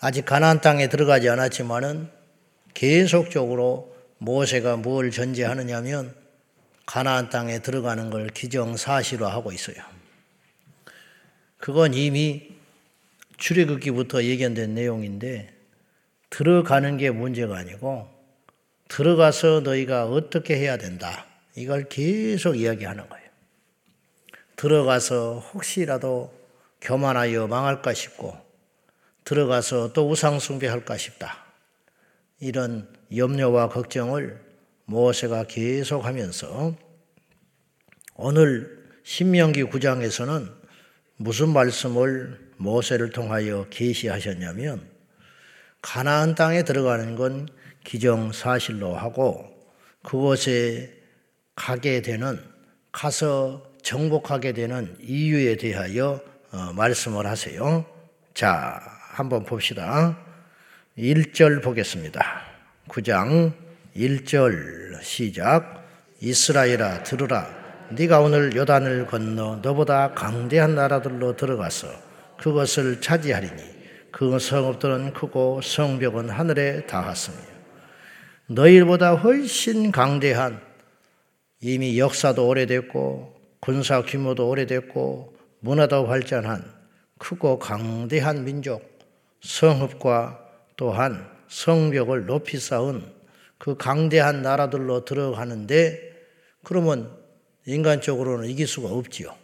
아직 가나안 땅에 들어가지 않았지만은 계속적으로 모세가 뭘 전제하느냐면 가나안 땅에 들어가는 걸 기정사실화하고 있어요. 그건 이미 출애굽기부터 예견된 내용인데 들어가는 게 문제가 아니고 들어가서 너희가 어떻게 해야 된다. 이걸 계속 이야기하는 거예요. 들어가서 혹시라도 교만하여 망할까 싶고 들어가서 또 우상숭배할까 싶다. 이런 염려와 걱정을 모세가 계속하면서 오늘 신명기 9장에서는 무슨 말씀을 모세를 통하여 계시하셨냐면 가나안 땅에 들어가는 건 기정사실로 하고 그곳에 가게 되는 가서 정복하게 되는 이유에 대하여 어, 말씀을 하세요. 자, 한번 봅시다. 1절 보겠습니다. 9장 1절 시작. 이스라엘아 들으라. 네가 오늘 요단을 건너 너보다 강대한 나라들로 들어가서 그것을 차지하리니 그 성읍들은 크고 성벽은 하늘에 닿았으며 너희보다 훨씬 강대한 이미 역사도 오래됐고 군사 규모도 오래됐고 문화도 발전한 크고 강대한 민족 성읍과 또한 성벽을 높이 쌓은 그 강대한 나라들로 들어가는데 그러면 인간적으로는 이길 수가 없지요.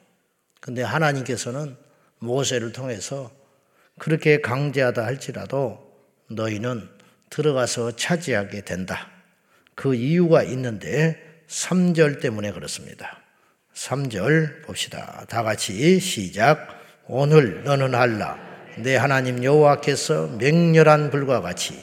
근데 하나님께서는 모세를 통해서 그렇게 강제하다 할지라도 너희는 들어가서 차지하게 된다. 그 이유가 있는데 3절 때문에 그렇습니다. 3절 봅시다. 다 같이 시작. 오늘 너는 알라. 내 하나님 여호와께서 맹렬한 불과 같이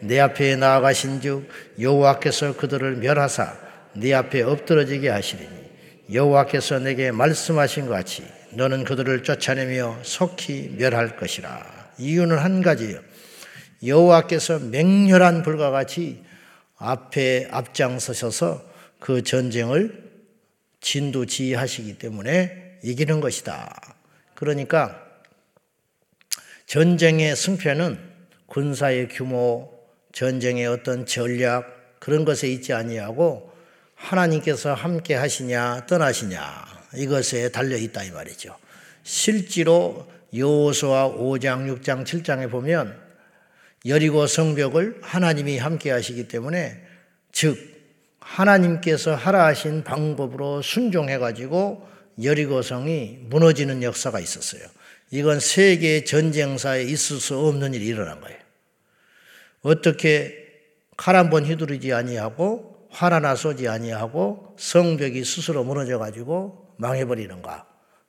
내 앞에 나아가신즉 여호와께서 그들을 멸하사 네 앞에 엎드러지게 하시리니 여호와께서 내게 말씀하신 것 같이 너는 그들을 쫓아내며 속히 멸할 것이라. 이유는 한 가지예요. 여호와께서 맹렬한 불과 같이 앞에 앞장서셔서 그 전쟁을 진두지휘하시기 때문에 이기는 것이다. 그러니까 전쟁의 승패는 군사의 규모, 전쟁의 어떤 전략 그런 것에 있지 아니하고 하나님께서 함께 하시냐 떠나시냐 이것에 달려 있다 이 말이죠. 실제로 여호수아 5장, 6장, 7장에 보면 여리고 성벽을 하나님이 함께 하시기 때문에 즉 하나님께서 하라 하신 방법으로 순종해 가지고 여리고 성이 무너지는 역사가 있었어요. 이건 세계 전쟁사에 있을 수 없는 일이 일어난 거예요. 어떻게 칼 한 번 휘두르지 아니하고 활 하나 쏘지 아니하고 성벽이 스스로 무너져 가지고 망해버리는가.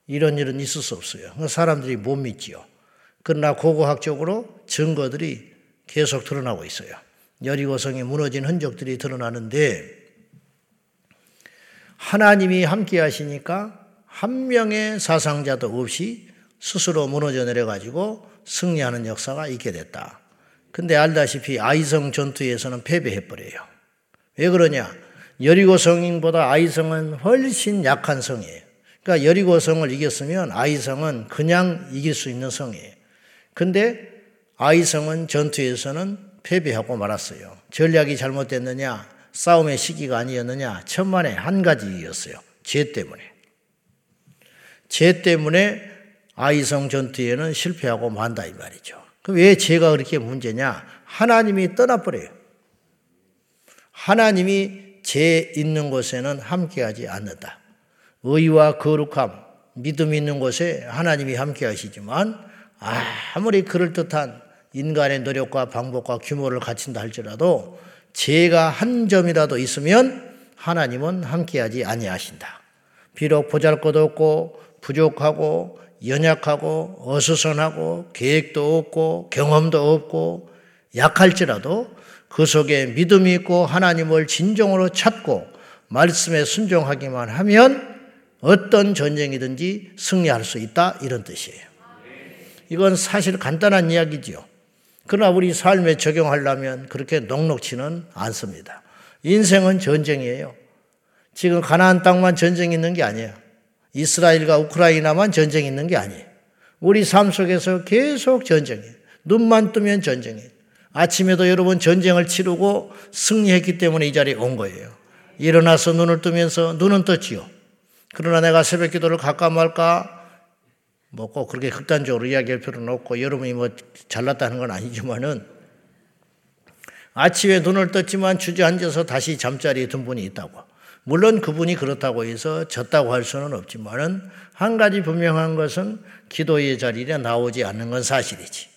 이런 일은 있을 수 없어요. 사람들이 못 믿지요. 그러나 고고학적으로 증거들이 계속 드러나고 있어요. 여리고성이 무너진 흔적들이 드러나는데 하나님이 함께 하시니까 한 명의 사상자도 없이 스스로 무너져 내려가지고 승리하는 역사가 있게 됐다. 근데 알다시피 아이성 전투에서는 패배해버려요. 왜 그러냐? 여리고 성인보다 아이성은 훨씬 약한 성이에요. 그러니까 여리고 성을 이겼으면 아이성은 그냥 이길 수 있는 성이에요. 근데 아이성은 전투에서는 패배하고 말았어요. 전략이 잘못됐느냐? 싸움의 시기가 아니었느냐? 천만에 한 가지였어요. 죄 때문에. 죄 때문에 아이성 전투에는 실패하고 만다 이 말이죠. 그럼 왜 죄가 그렇게 문제냐? 하나님이 떠나버려요. 하나님이 죄 있는 곳에는 함께하지 않는다. 의와 거룩함, 믿음 있는 곳에 하나님이 함께 하시지만 아무리 그럴 듯한 인간의 노력과 방법과 규모를 갖춘다 할지라도 죄가 한 점이라도 있으면 하나님은 함께하지 아니하신다. 비록 보잘것 없고 부족하고 연약하고 어수선하고 계획도 없고 경험도 없고 약할지라도 그 속에 믿음이 있고 하나님을 진정으로 찾고 말씀에 순종하기만 하면 어떤 전쟁이든지 승리할 수 있다 이런 뜻이에요. 이건 사실 간단한 이야기지요. 그러나 우리 삶에 적용하려면 그렇게 녹록치는 않습니다. 인생은 전쟁이에요. 지금 가나안 땅만 전쟁이 있는 게 아니에요. 이스라엘과 우크라이나만 전쟁이 있는 게 아니에요. 우리 삶 속에서 계속 전쟁이에요. 눈만 뜨면 전쟁이에요. 아침에도 여러분 전쟁을 치르고 승리했기 때문에 이 자리에 온 거예요. 일어나서 눈을 뜨면서 눈은 떴지요. 그러나 내가 새벽 기도를 갈까 말까 뭐 꼭 그렇게 극단적으로 이야기할 필요는 없고 여러분이 뭐 잘났다는 건 아니지만은 아침에 눈을 떴지만 주저앉아서 다시 잠자리에 든 분이 있다고. 물론 그분이 그렇다고 해서 졌다고 할 수는 없지만은 한 가지 분명한 것은 기도의 자리에 나오지 않는 건 사실이지.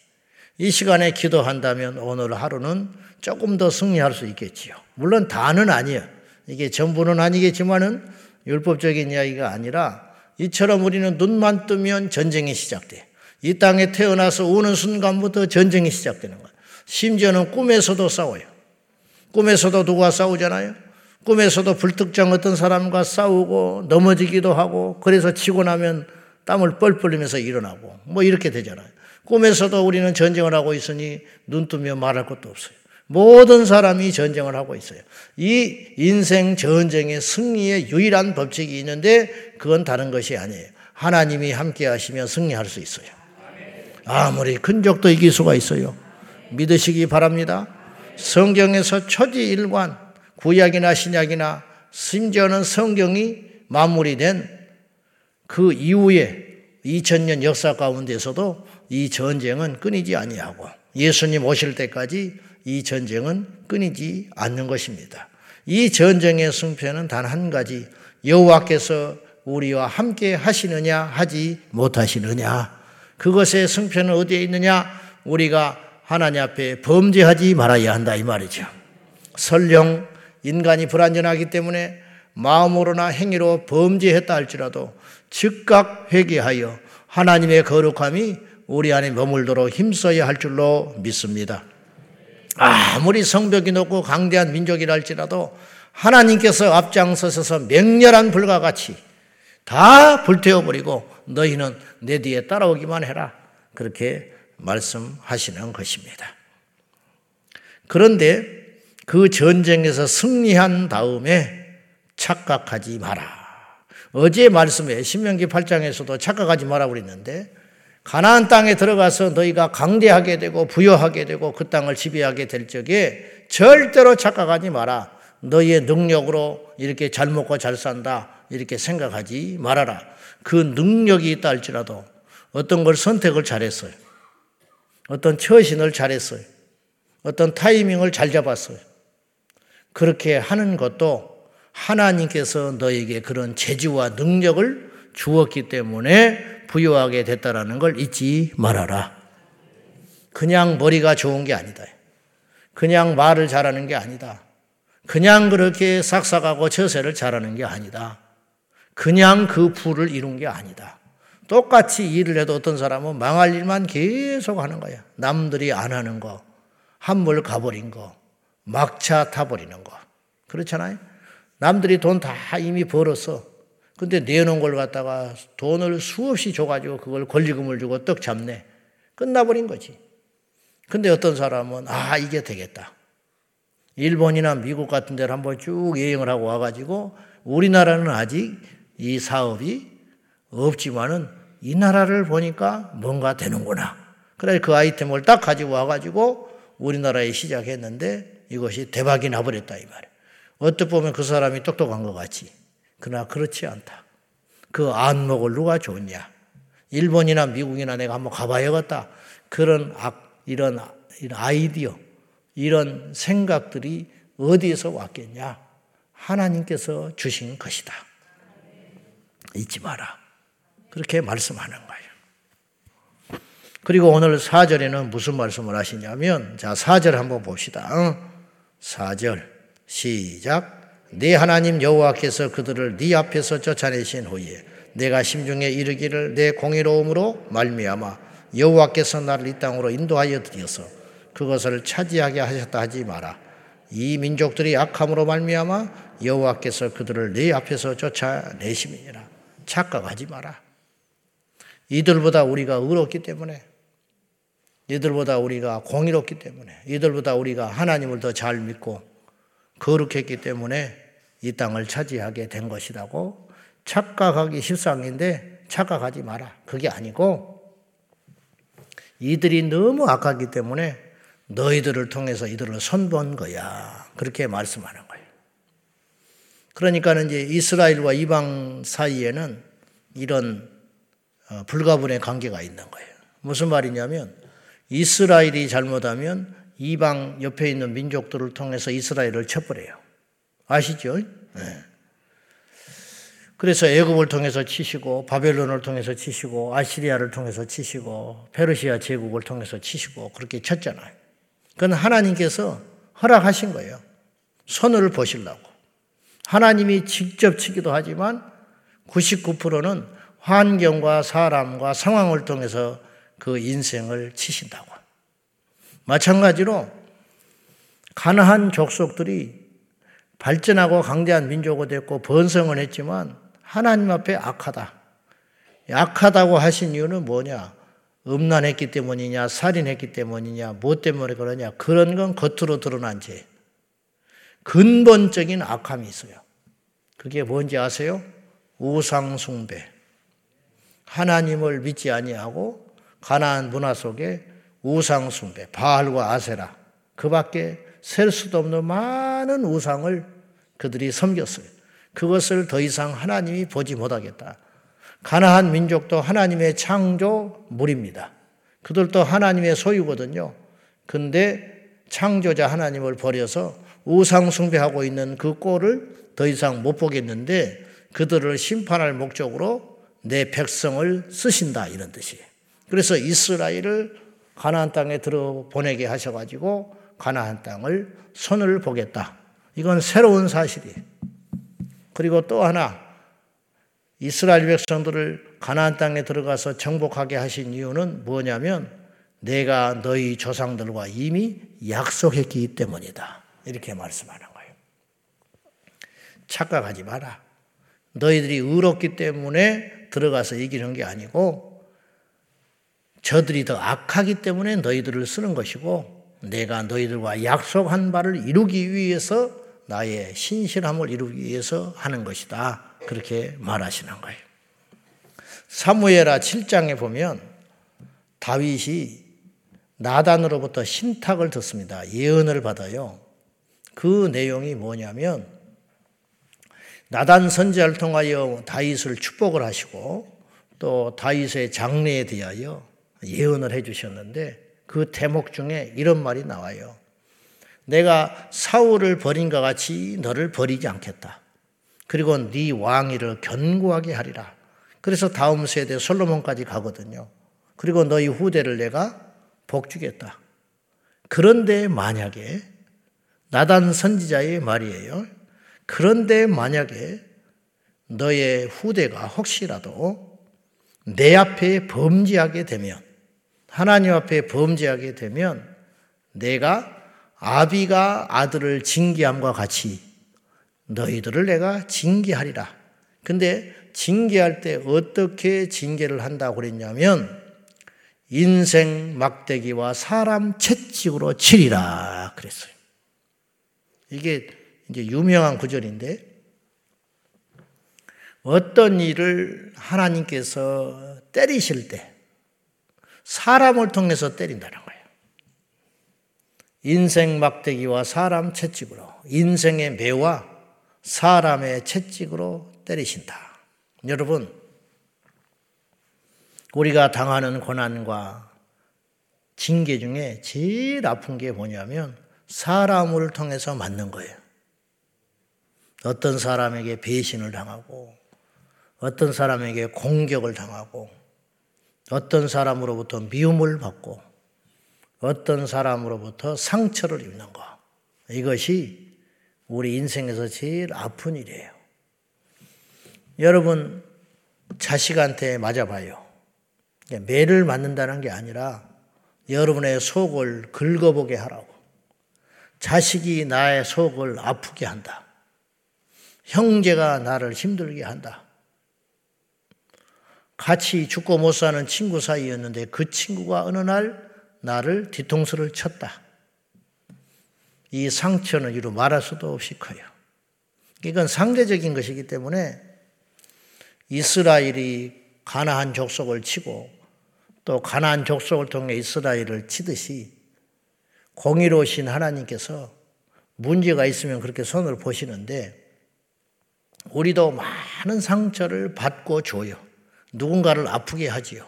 이 시간에 기도한다면 오늘 하루는 조금 더 승리할 수 있겠지요. 물론 다는 아니에요. 이게 전부는 아니겠지만은 율법적인 이야기가 아니라 이처럼 우리는 눈만 뜨면 전쟁이 시작돼. 이 땅에 태어나서 우는 순간부터 전쟁이 시작되는 거예요. 심지어는 꿈에서도 싸워요. 꿈에서도 누가 싸우잖아요. 꿈에서도 불특정 어떤 사람과 싸우고 넘어지기도 하고 그래서 치고 나면 땀을 뻘뻘 흘리면서 일어나고 뭐 이렇게 되잖아요. 꿈에서도 우리는 전쟁을 하고 있으니 눈 뜨면 말할 것도 없어요. 모든 사람이 전쟁을 하고 있어요. 이 인생 전쟁의 승리의 유일한 법칙이 있는데 그건 다른 것이 아니에요. 하나님이 함께 하시면 승리할 수 있어요. 아무리 큰 적도 이길 수가 있어요. 믿으시기 바랍니다. 성경에서 초지일관, 구약이나 신약이나 심지어는 성경이 마무리된 그 이후에 2000년 역사 가운데서도 이 전쟁은 끊이지 아니하고 예수님 오실 때까지 이 전쟁은 끊이지 않는 것입니다. 이 전쟁의 승패는 단 한 가지 여호와께서 우리와 함께 하시느냐 하지 못하시느냐 그것의 승패는 어디에 있느냐 우리가 하나님 앞에 범죄하지 말아야 한다 이 말이죠. 설령 인간이 불완전하기 때문에 마음으로나 행위로 범죄했다 할지라도 즉각 회개하여 하나님의 거룩함이 우리 안에 머물도록 힘써야 할 줄로 믿습니다. 아무리 성벽이 높고 강대한 민족이라 할지라도 하나님께서 앞장서셔서 맹렬한 불과 같이 다 불태워버리고 너희는 내 뒤에 따라오기만 해라. 그렇게 말씀하시는 것입니다. 그런데 그 전쟁에서 승리한 다음에 착각하지 마라. 어제 말씀에 신명기 8장에서도 착각하지 마라 그랬는데 가나안 땅에 들어가서 너희가 강대하게 되고 부여하게 되고 그 땅을 지배하게 될 적에 절대로 착각하지 마라. 너희의 능력으로 이렇게 잘 먹고 잘 산다. 이렇게 생각하지 말아라. 그 능력이 있다 할지라도 어떤 걸 선택을 잘했어요. 어떤 처신을 잘했어요. 어떤 타이밍을 잘 잡았어요. 그렇게 하는 것도 하나님께서 너에게 그런 재주와 능력을 주었기 때문에 부여하게 됐다라는 걸 잊지 말아라. 그냥 머리가 좋은 게 아니다. 그냥 말을 잘하는 게 아니다. 그냥 그렇게 삭삭하고 처세를 잘하는 게 아니다. 그냥 그 부를 이룬 게 아니다. 똑같이 일을 해도 어떤 사람은 망할 일만 계속 하는 거야. 남들이 안 하는 거, 한물 가버린 거, 막차 타버리는 거. 그렇잖아요? 남들이 돈 다 이미 벌었어. 근데 내놓은 걸 갖다가 돈을 수없이 줘가지고 그걸 권리금을 주고 떡 잡네. 끝나버린 거지. 근데 어떤 사람은, 아, 이게 되겠다. 일본이나 미국 같은 데를 한번 쭉 여행을 하고 와가지고 우리나라는 아직 이 사업이 없지만은 이 나라를 보니까 뭔가 되는구나. 그래 그 아이템을 딱 가지고 와가지고 우리나라에 시작했는데 이것이 대박이 나버렸다 이 말이야. 어떻게 보면 그 사람이 똑똑한 것 같지. 그러나 그렇지 않다. 그 안목을 누가 줬냐. 일본이나 미국이나 내가 한번 가봐야겠다. 그런 악, 이런, 이런 아이디어, 이런 생각들이 어디에서 왔겠냐. 하나님께서 주신 것이다. 잊지 마라. 그렇게 말씀하는 거예요. 그리고 오늘 4절에는 무슨 말씀을 하시냐면, 자, 4절 한번 봅시다. 4절, 시작. 네 하나님 여호와께서 그들을 네 앞에서 쫓아내신 후에 내가 심중에 이르기를 내 공의로움으로 말미암아 여호와께서 나를 이 땅으로 인도하여 드려서 그것을 차지하게 하셨다 하지 마라. 이 민족들이 악함으로 말미암아 여호와께서 그들을 네 앞에서 쫓아내심이니라. 착각하지 마라. 이들보다 우리가 의롭기 때문에, 이들보다 우리가 공의롭기 때문에, 이들보다 우리가 하나님을 더 잘 믿고 거룩했기 때문에 이 땅을 차지하게 된 것이라고 착각하기 실상인데 착각하지 마라. 그게 아니고 이들이 너무 악하기 때문에 너희들을 통해서 이들을 선본 거야. 그렇게 말씀하는 거예요. 그러니까는 이제 이스라엘과 이방 사이에는 이런 어, 불가분의 관계가 있는 거예요. 무슨 말이냐면 이스라엘이 잘못하면 이방 옆에 있는 민족들을 통해서 이스라엘을 쳐버려요. 아시죠? 네. 그래서 애굽을 통해서 치시고 바벨론을 통해서 치시고 아시리아를 통해서 치시고 페르시아 제국을 통해서 치시고 그렇게 쳤잖아요. 그건 하나님께서 허락하신 거예요. 손을 보시려고. 하나님이 직접 치기도 하지만 99%는 환경과 사람과 상황을 통해서 그 인생을 치신다고. 마찬가지로 가나한 족속들이 발전하고 강대한 민족이 됐고 번성을 했지만 하나님 앞에 악하다. 악하다고 하신 이유는 뭐냐? 음란했기 때문이냐, 살인했기 때문이냐, 뭐 때문에 그러냐? 그런 건 겉으로 드러난 죄. 근본적인 악함이 있어요. 그게 뭔지 아세요? 우상숭배. 하나님을 믿지 아니하고 가나안 문화 속에 우상 숭배, 바알과 아세라 그 밖에 셀 수도 없는 많은 우상을 그들이 섬겼어요. 그것을 더 이상 하나님이 보지 못하겠다. 가나안 민족도 하나님의 창조물입니다. 그들도 하나님의 소유거든요. 근데 창조자 하나님을 버려서 우상 숭배하고 있는 그 꼴을 더 이상 못 보겠는데 그들을 심판할 목적으로 내 백성을 쓰신다 이런 뜻이에요. 그래서 이스라엘을 가나안 땅에 들어 보내게 하셔 가지고 가나안 땅을 손을 보겠다. 이건 새로운 사실이에요. 그리고 또 하나 이스라엘 백성들을 가나안 땅에 들어가서 정복하게 하신 이유는 뭐냐면 내가 너희 조상들과 이미 약속했기 때문이다. 이렇게 말씀하는 거예요. 착각하지 마라. 너희들이 의롭기 때문에 들어가서 이기는 게 아니고 저들이 더 악하기 때문에 너희들을 쓰는 것이고 내가 너희들과 약속한 바를 이루기 위해서 나의 신실함을 이루기 위해서 하는 것이다. 그렇게 말하시는 거예요. 사무엘하 7장에 보면 다윗이 나단으로부터 신탁을 듣습니다. 예언을 받아요. 그 내용이 뭐냐면 나단 선지자를 통하여 다윗을 축복을 하시고 또 다윗의 장래에 대하여 예언을 해 주셨는데 그 대목 중에 이런 말이 나와요. 내가 사울을 버린 것 같이 너를 버리지 않겠다. 그리고 네 왕위를 견고하게 하리라. 그래서 다음 세대 솔로몬까지 가거든요. 그리고 너희 후대를 내가 복주겠다. 그런데 만약에 나단 선지자의 말이에요. 그런데 만약에 너의 후대가 혹시라도 내 앞에 범죄하게 되면 하나님 앞에 범죄하게 되면 내가 아비가 아들을 징계함과 같이 너희들을 내가 징계하리라. 근데 징계할 때 어떻게 징계를 한다고 그랬냐면 인생 막대기와 사람 채찍으로 치리라 그랬어요. 이게 이제 유명한 구절인데 어떤 일을 하나님께서 때리실 때 사람을 통해서 때린다는 거예요. 인생 막대기와 사람 채찍으로 인생의 매와 사람의 채찍으로 때리신다. 여러분 우리가 당하는 고난과 징계 중에 제일 아픈 게 뭐냐면 사람을 통해서 맞는 거예요. 어떤 사람에게 배신을 당하고 어떤 사람에게 공격을 당하고 어떤 사람으로부터 미움을 받고 어떤 사람으로부터 상처를 입는 거. 이것이 우리 인생에서 제일 아픈 일이에요. 여러분, 자식한테 맞아봐요. 매를 맞는다는 게 아니라 여러분의 속을 긁어보게 하라고. 자식이 나의 속을 아프게 한다. 형제가 나를 힘들게 한다. 같이 죽고 못 사는 친구 사이였는데 그 친구가 어느 날 나를 뒤통수를 쳤다. 이 상처는 이루 말할 수도 없이 커요. 이건 상대적인 것이기 때문에 이스라엘이 가나안 족속을 치고 또 가나안 족속을 통해 이스라엘을 치듯이 공의로우신 하나님께서 문제가 있으면 그렇게 손을 보시는데 우리도 많은 상처를 받고 줘요. 누군가를 아프게 하지요.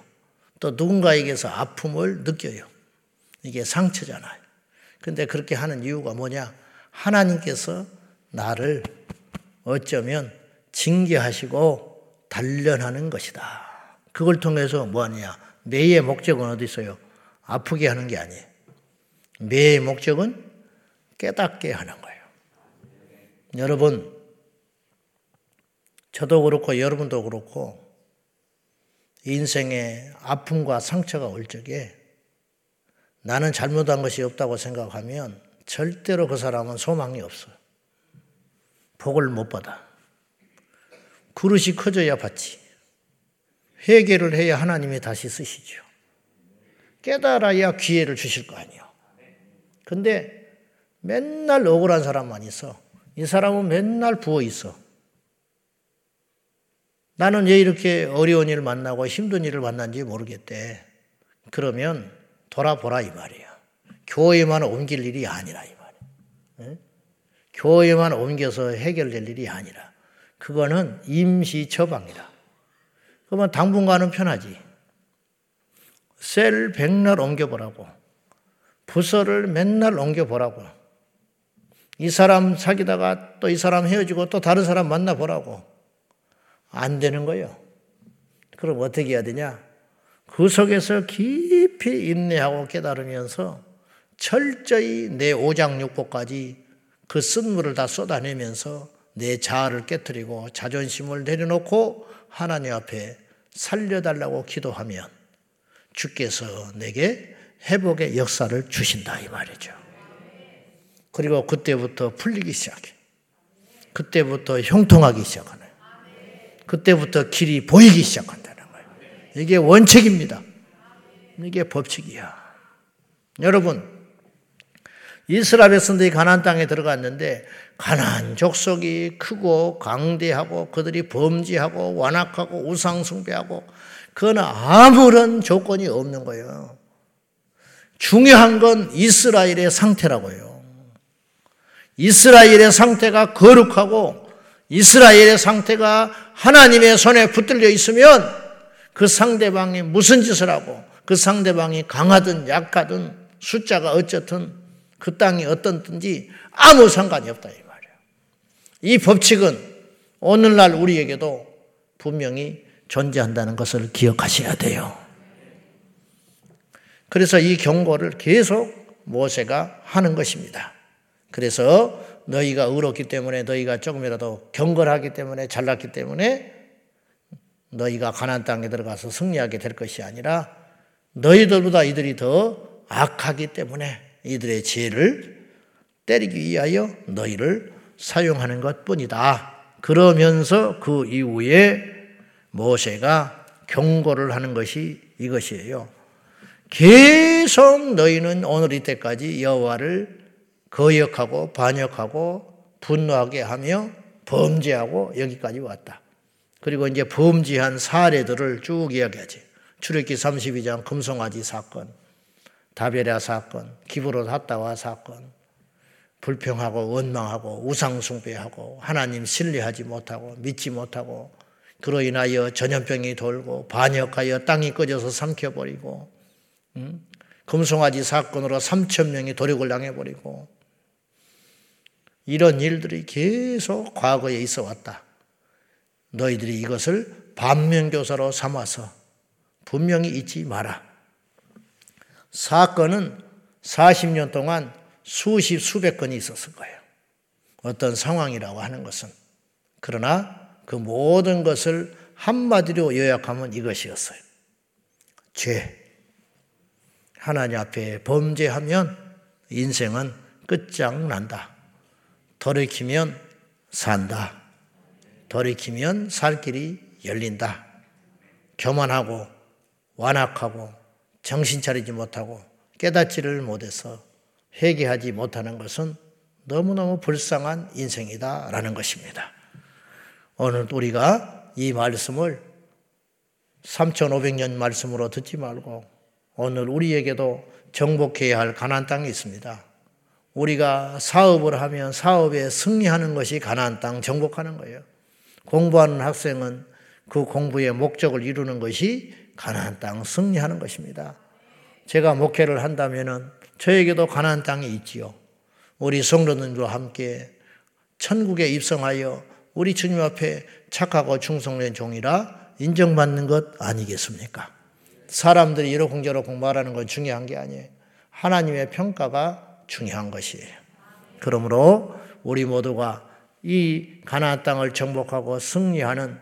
또 누군가에게서 아픔을 느껴요. 이게 상처잖아요. 근데 그렇게 하는 이유가 뭐냐? 하나님께서 나를 어쩌면 징계하시고 단련하는 것이다. 그걸 통해서 뭐하냐? 매의 목적은 어디 있어요? 아프게 하는 게 아니에요. 매의 목적은 깨닫게 하는 거예요. 여러분, 저도 그렇고 여러분도 그렇고 인생에 아픔과 상처가 올 적에 나는 잘못한 것이 없다고 생각하면 절대로 그 사람은 소망이 없어요. 복을 못 받아. 그릇이 커져야 받지. 회개를 해야 하나님이 다시 쓰시죠. 깨달아야 기회를 주실 거 아니에요. 근데 맨날 억울한 사람만 있어. 이 사람은 맨날 부어 있어. 나는 왜 이렇게 어려운 일을 만나고 힘든 일을 만난지 모르겠대. 그러면 돌아보라 이 말이야. 교회만 옮길 일이 아니라 이 말이야. 교회만 옮겨서 해결될 일이 아니라 그거는 임시 처방이다. 그러면 당분간은 편하지. 셀 백날 옮겨보라고. 부서를 맨날 옮겨보라고. 이 사람 사귀다가 또 이 사람 헤어지고 또 다른 사람 만나보라고. 안 되는 거예요. 그럼 어떻게 해야 되냐? 그 속에서 깊이 인내하고 깨달으면서 철저히 내 오장육부까지 그 쓴물을 다 쏟아내면서 내 자아를 깨뜨리고 자존심을 내려놓고 하나님 앞에 살려달라고 기도하면 주께서 내게 회복의 역사를 주신다 이 말이죠. 그리고 그때부터 풀리기 시작해. 그때부터 형통하기 시작하네. 그때부터 길이 보이기 시작한다는 거예요. 이게 원칙입니다. 이게 법칙이야. 여러분, 이스라엘 백성들이 가나안 땅에 들어갔는데 가나안 족속이 크고 강대하고 그들이 범죄하고 완악하고 우상 숭배하고 그건 아무런 조건이 없는 거예요. 중요한 건 이스라엘의 상태라고요. 이스라엘의 상태가 거룩하고 이스라엘의 상태가 하나님의 손에 붙들려 있으면 그 상대방이 무슨 짓을 하고 그 상대방이 강하든 약하든 숫자가 어쨌든 그 땅이 어떻든지 아무 상관이 없다 이 말이에요. 이 법칙은 오늘날 우리에게도 분명히 존재한다는 것을 기억하셔야 돼요. 그래서 이 경고를 계속 모세가 하는 것입니다. 그래서 너희가 의롭기 때문에 너희가 조금이라도 경건하기 때문에 잘났기 때문에 너희가 가난 땅에 들어가서 승리하게 될 것이 아니라 너희들보다 이들이 더 악하기 때문에 이들의 죄를 때리기 위하여 너희를 사용하는 것 뿐이다. 그러면서 그 이후에 모세가 경고를 하는 것이 이것이에요. 계속 너희는 오늘 이때까지 여호와를 거역하고 반역하고 분노하게 하며 범죄하고 여기까지 왔다. 그리고 이제 범죄한 사례들을 쭉 이야기하지. 출애기 32장 금송아지 사건, 다베라 사건, 기브로 핫다와 사건, 불평하고 원망하고 우상숭배하고 하나님 신뢰하지 못하고 믿지 못하고 그로 인하여 전염병이 돌고 반역하여 땅이 꺼져서 삼켜버리고 음? 금송아지 사건으로 3천 명이 도륙을 당해버리고 이런 일들이 계속 과거에 있어 왔다. 너희들이 이것을 반면교사로 삼아서 분명히 잊지 마라. 사건은 40년 동안 수십, 수백 건이 있었을 거예요. 어떤 상황이라고 하는 것은. 그러나 그 모든 것을 한마디로 요약하면 이것이었어요. 죄. 하나님 앞에 범죄하면 인생은 끝장난다. 돌이키면 산다. 돌이키면 살 길이 열린다. 교만하고 완악하고 정신 차리지 못하고 깨닫지를 못해서 회개하지 못하는 것은 너무너무 불쌍한 인생이다라는 것입니다. 오늘 우리가 이 말씀을 3,500년 말씀으로 듣지 말고 오늘 우리에게도 정복해야 할 가나안 땅이 있습니다. 우리가 사업을 하면 사업에 승리하는 것이 가나안 땅 정복하는 거예요. 공부하는 학생은 그 공부의 목적을 이루는 것이 가나안 땅 승리하는 것입니다. 제가 목회를 한다면은 저에게도 가나안 땅이 있지요. 우리 성도들과 함께 천국에 입성하여 우리 주님 앞에 착하고 충성된 종이라 인정받는 것 아니겠습니까? 사람들이 이러쿵저러쿵 말하는 건 중요한 게 아니에요. 하나님의 평가가 중요한 것이에요. 그러므로 우리 모두가 이 가나안 땅을 정복하고 승리하는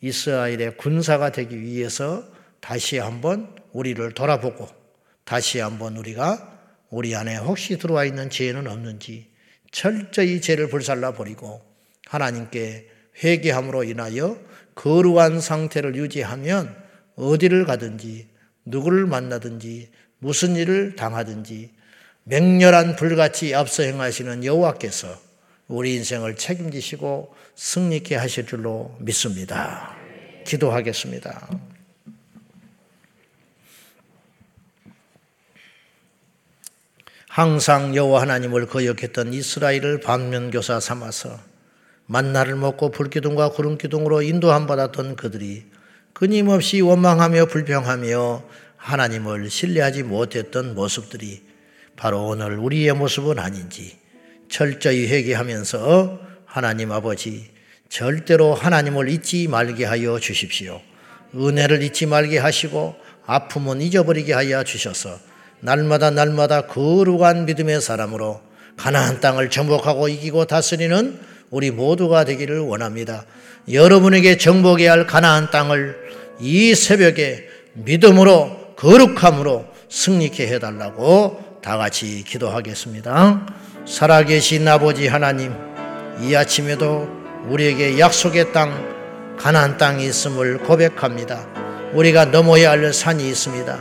이스라엘의 군사가 되기 위해서 다시 한번 우리를 돌아보고 다시 한번 우리가 우리 안에 혹시 들어와 있는 죄는 없는지 철저히 죄를 불살라 버리고 하나님께 회개함으로 인하여 거룩한 상태를 유지하면 어디를 가든지 누구를 만나든지 무슨 일을 당하든지 맹렬한 불같이 앞서 행하시는 여호와께서 우리 인생을 책임지시고 승리케 하실 줄로 믿습니다. 기도하겠습니다. 항상 여호와 하나님을 거역했던 이스라엘을 반면교사 삼아서 만나를 먹고 불기둥과 구름기둥으로 인도함 받았던 그들이 끊임없이 원망하며 불평하며 하나님을 신뢰하지 못했던 모습들이 바로 오늘 우리의 모습은 아닌지 철저히 회개하면서 하나님 아버지 절대로 하나님을 잊지 말게 하여 주십시오. 은혜를 잊지 말게 하시고 아픔은 잊어버리게 하여 주셔서 날마다 날마다 거룩한 믿음의 사람으로 가나안 땅을 정복하고 이기고 다스리는 우리 모두가 되기를 원합니다. 여러분에게 정복해야 할 가나안 땅을 이 새벽에 믿음으로 거룩함으로 승리케 해달라고 다 같이 기도하겠습니다. 살아계신 아버지 하나님, 이 아침에도 우리에게 약속의 땅, 가나안 땅이 있음을 고백합니다. 우리가 넘어야 할 산이 있습니다.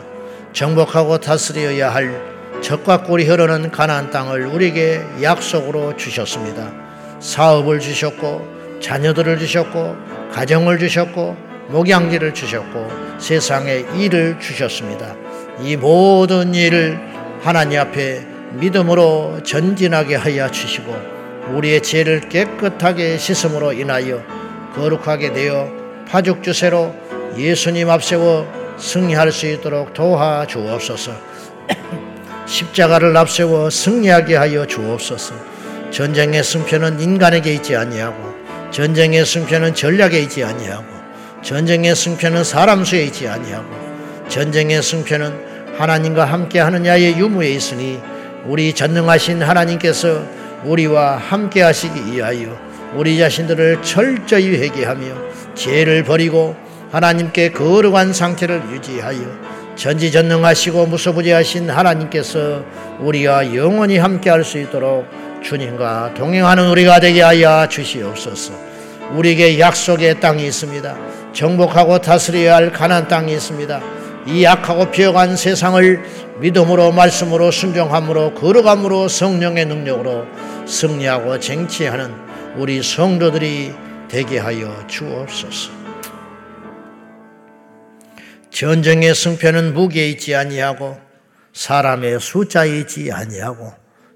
정복하고 다스려야 할 적과 꿀이 흐르는 가나안 땅을 우리에게 약속으로 주셨습니다. 사업을 주셨고 자녀들을 주셨고 가정을 주셨고 목양지를 주셨고 세상에 일을 주셨습니다. 이 모든 일을 하나님 앞에 믿음으로 전진하게 하여 주시고 우리의 죄를 깨끗하게 씻음으로 인하여 거룩하게 되어 파죽 주세로 예수님 앞세워 승리할 수 있도록 도와 주옵소서. 십자가를 앞세워 승리하게 하여 주옵소서. 전쟁의 승패는 인간에게 있지 아니하고 전쟁의 승패는 전략에 있지 아니하고 전쟁의 승패는 사람 수에 있지 아니하고 전쟁의 승패는 하나님과 함께 하느냐의 유무에 있으니 우리 전능하신 하나님께서 우리와 함께 하시기 위하여 우리 자신들을 철저히 회개하며 죄를 버리고 하나님께 거룩한 상태를 유지하여 전지전능하시고 무소부지하신 하나님께서 우리와 영원히 함께할 수 있도록 주님과 동행하는 우리가 되게 하여 주시옵소서. 우리에게 약속의 땅이 있습니다. 정복하고 다스려야 할 가난 땅이 있습니다. 이 약하고 비어간 세상을 믿음으로 말씀으로 순종함으로 거룩함으로 성령의 능력으로 승리하고 쟁취하는 우리 성도들이 되게 하여 주옵소서. 전쟁의 승패는 무기에 있지 아니하고 사람의 숫자에 있지 아니하고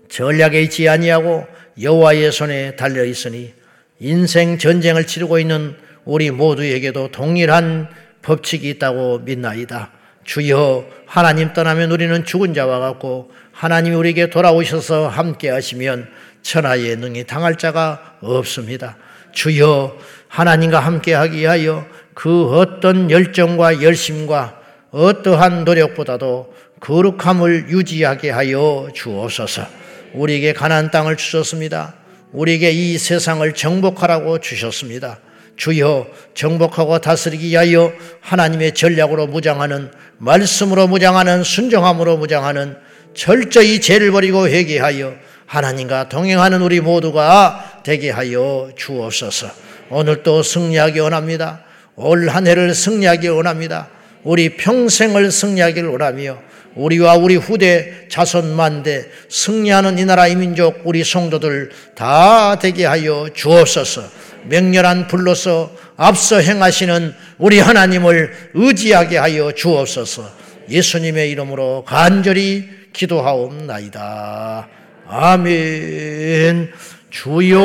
전략에 있지 아니하고 여호와의 손에 달려 있으니 인생 전쟁을 치르고 있는 우리 모두에게도 동일한 법칙이 있다고 믿나이다. 주여 하나님 떠나면 우리는 죽은 자와 같고 하나님이 우리에게 돌아오셔서 함께 하시면 천하의 능히 당할 자가 없습니다. 주여 하나님과 함께 하기 위하여 그 어떤 열정과 열심과 어떠한 노력보다도 거룩함을 유지하게 하여 주옵소서. 우리에게 가난 땅을 주셨습니다. 우리에게 이 세상을 정복하라고 주셨습니다. 주여 정복하고 다스리기 위하여 하나님의 전략으로 무장하는 말씀으로 무장하는 순종함으로 무장하는 철저히 죄를 버리고 회개하여 하나님과 동행하는 우리 모두가 되게 하여 주옵소서. 오늘도 승리하기 원합니다. 올 한 해를 승리하기 원합니다. 우리 평생을 승리하기를 원하며 우리와 우리 후대 자손 만대 승리하는 이 나라 이 민족 우리 성도들 다 되게 하여 주옵소서. 맹렬한 불로서 앞서 행하시는 우리 하나님을 의지하게 하여 주옵소서 예수님의 이름으로 간절히 기도하옵나이다. 아멘. 주여,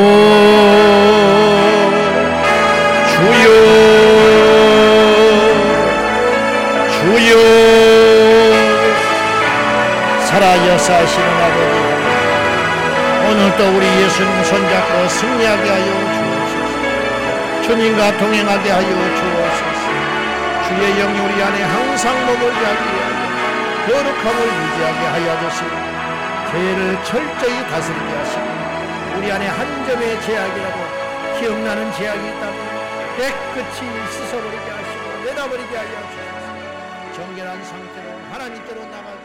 주여, 주여, 살아 역사하시는 아버지. 오늘도 우리 예수님 손잡고 승리하게 하여 주님과 동행하게 하여 주옵소서. 주의 영이 우리 안에 항상 머물게 하기 위하여 거룩함을 유지하게 하여 주시고 죄를 철저히 다스리게 하시고 우리 안에 한 점의 제약이라도 기억나는 제약이 있다면 깨끗이 씻어버리게 하시고 내다버리게 하여 주옵소서 정결한 상태로 하나님께로 나가게